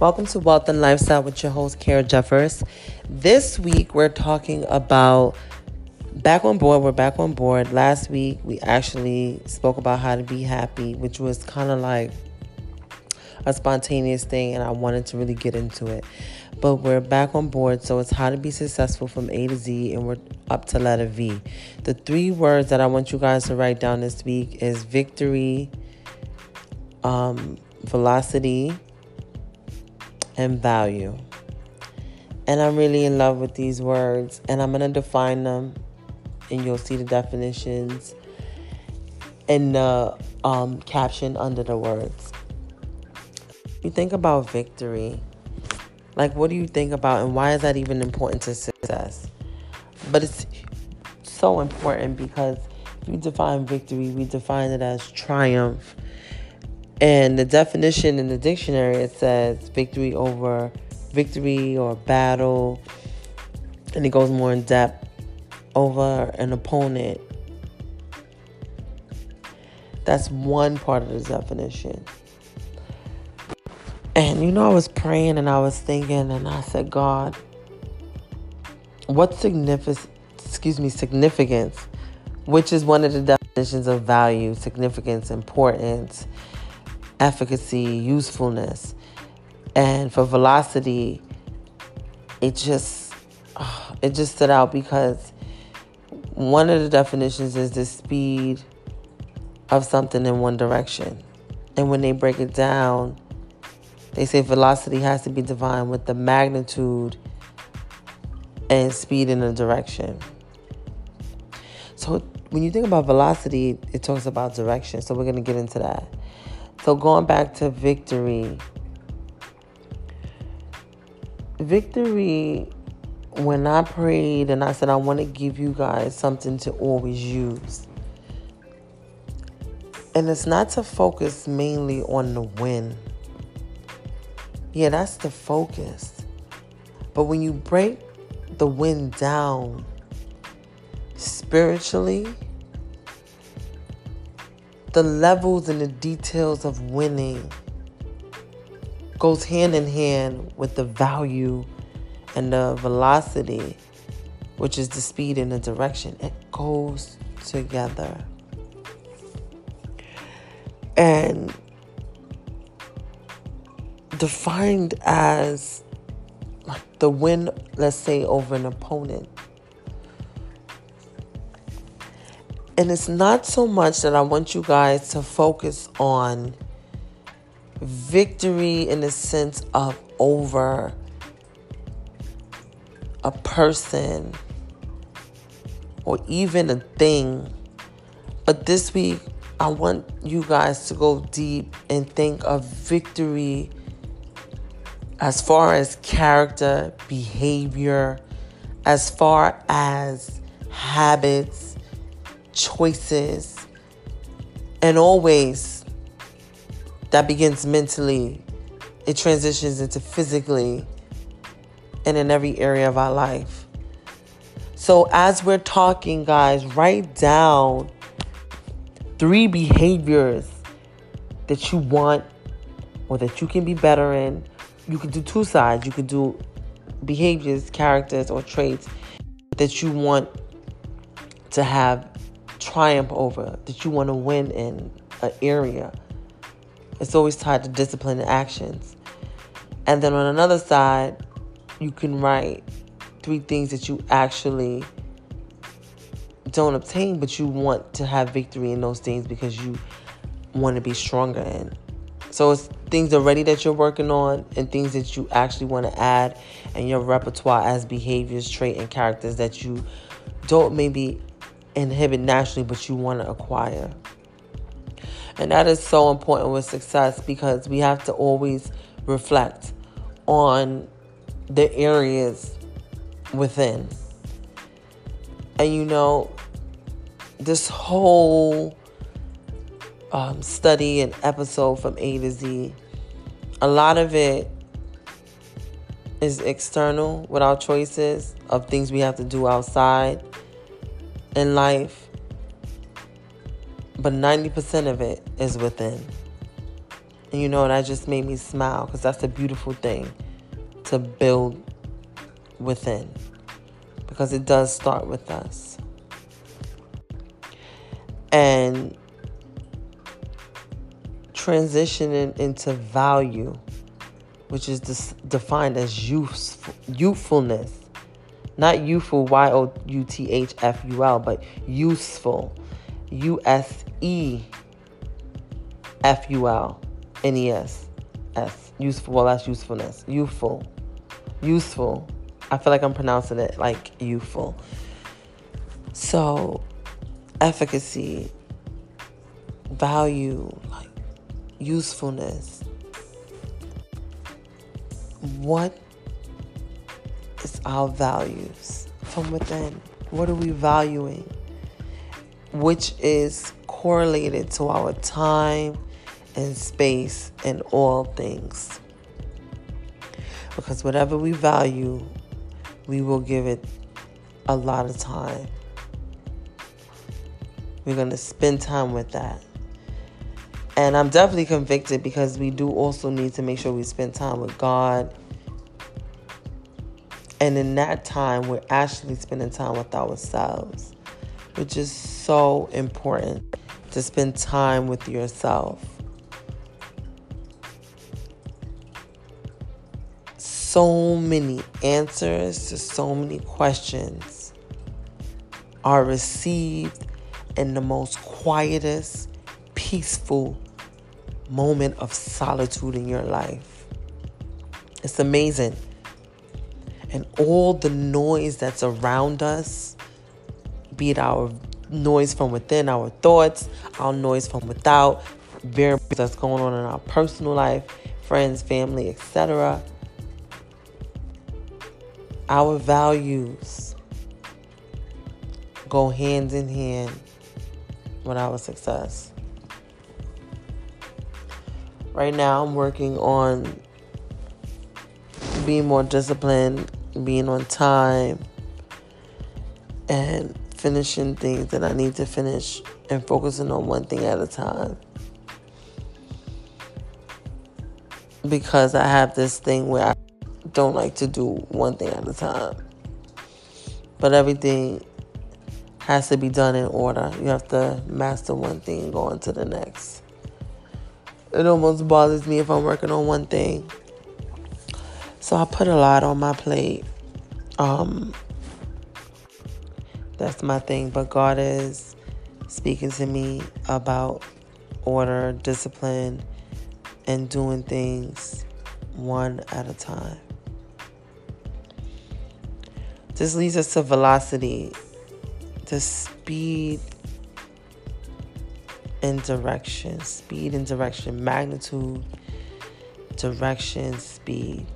Welcome to Wealth and Lifestyle with your host, Kara Jeffers. This week, we're talking about back on board. We're back on board. Last week, we actually spoke about how to be happy, which was kind of like a spontaneous thing, and I wanted to really get into it. But we're back on board, so it's how to be successful from A to Z, and we're up to letter V. The three words that I want you guys to write down this week is victory, um, velocity, and value. And I'm really in love with these words, and I'm going to define them, and you'll see the definitions in the um, caption under the words. You think about victory. Like, what do you think about, and why is that even important to success? But it's so important because if you define victory, we define it as triumph and the definition in the dictionary it says victory over victory or battle, and it goes more in depth over an opponent. That's one part of the definition. And you know, I was praying and I was thinking, and I said, God, what significance, excuse me, significance, which is one of the definitions of value, significance, importance, efficacy, usefulness. And for velocity, it just it just stood out because one of the definitions is the speed of something in one direction. And when they break it down, they say velocity has to be defined with the magnitude and speed in a direction. So when you think about velocity, it talks about direction. So we're going to get into that. So going back to victory. Victory, when I prayed and I said, I want to give you guys something to always use. And it's not to focus mainly on the win. Yeah, that's the focus. But when you break the win down spiritually, the levels and the details of winning goes hand in hand with the value and the velocity, which is the speed and the direction. It goes together. And defined as the win, let's say, over an opponent And it's not so much that I want you guys to focus on victory in the sense of over a person or even a thing. But this week, I want you guys to go deep and think of victory as far as character, behavior, as far as habits, choices, and always that begins mentally, it transitions into physically and in every area of our life. So, as we're talking, guys, write down three behaviors that you want or that you can be better in. You can do two sides. You can do behaviors, characters, or traits that you want to have triumph over, that you want to win in an area. It's always tied to discipline and actions. And then on another side, you can write three things that you actually don't obtain, but you want to have victory in those things because you want to be stronger in. So it's things already that you're working on and things that you actually want to add in your repertoire as behaviors, trait, and characters that you don't maybe inhibit naturally, but you want to acquire. And that is so important with success because we have to always reflect on the areas within. And you know, this whole um, study and episode from A to Z, a lot of it is external with our choices of things we have to do outside in life, but 90% of it is within. And you know, that just made me smile because that's a beautiful thing to build within because it does start with us. And transitioning into value, which is defined as youthfulness. Not youthful, Y O U T H F U L, but useful. U S E F U L N E S S. Useful. Well, that's usefulness. Youthful. Useful. I feel like I'm pronouncing it like youthful. So, efficacy, value, like usefulness. What is our values from within? What are we valuing? Which is correlated to our time and space and all things. Because whatever we value, we will give it a lot of time. We're going to spend time with that. And I'm definitely convicted because we do also need to make sure we spend time with God. And in that time, we're actually spending time with ourselves, which is so important to spend time with yourself. So many answers to so many questions are received in the most quietest, peaceful moment of solitude in your life. It's amazing. And all the noise that's around us, be it our noise from within, our thoughts, our noise from without, variables that's going on in our personal life, friends, family, etc. Our values go hand in hand with our success. Right now, I'm working on being more disciplined, being on time, and finishing things that I need to finish and focusing on one thing at a time. Because I have this thing where I don't like to do one thing at a time. But everything has to be done in order. You have to master one thing and go on to the next. It almost bothers me if I'm working on one thing. So I put a lot on my plate. Um, that's my thing. But God is speaking to me about order, discipline, and doing things one at a time. This leads us to velocity, to speed and direction, speed and direction, magnitude, direction, speed.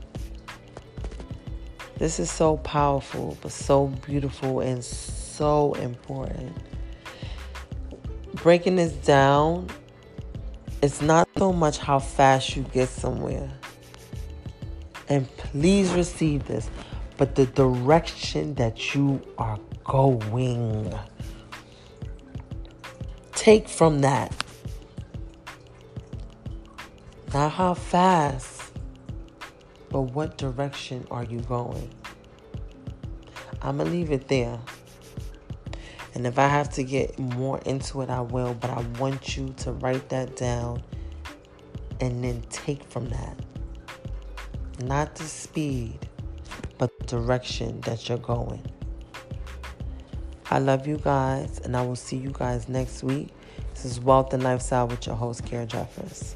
This is so powerful, but so beautiful and so important. Breaking this down, it's not so much how fast you get somewhere. And please receive this, but the direction that you are going take from that. Not how fast, but what direction are you going? I'm going to leave it there. And if I have to get more into it, I will. But I want you to write that down and then take from that. Not the speed, but the direction that you're going. I love you guys, and I will see you guys next week. This is Wealth and Lifestyle with your host, Kara Jeffers.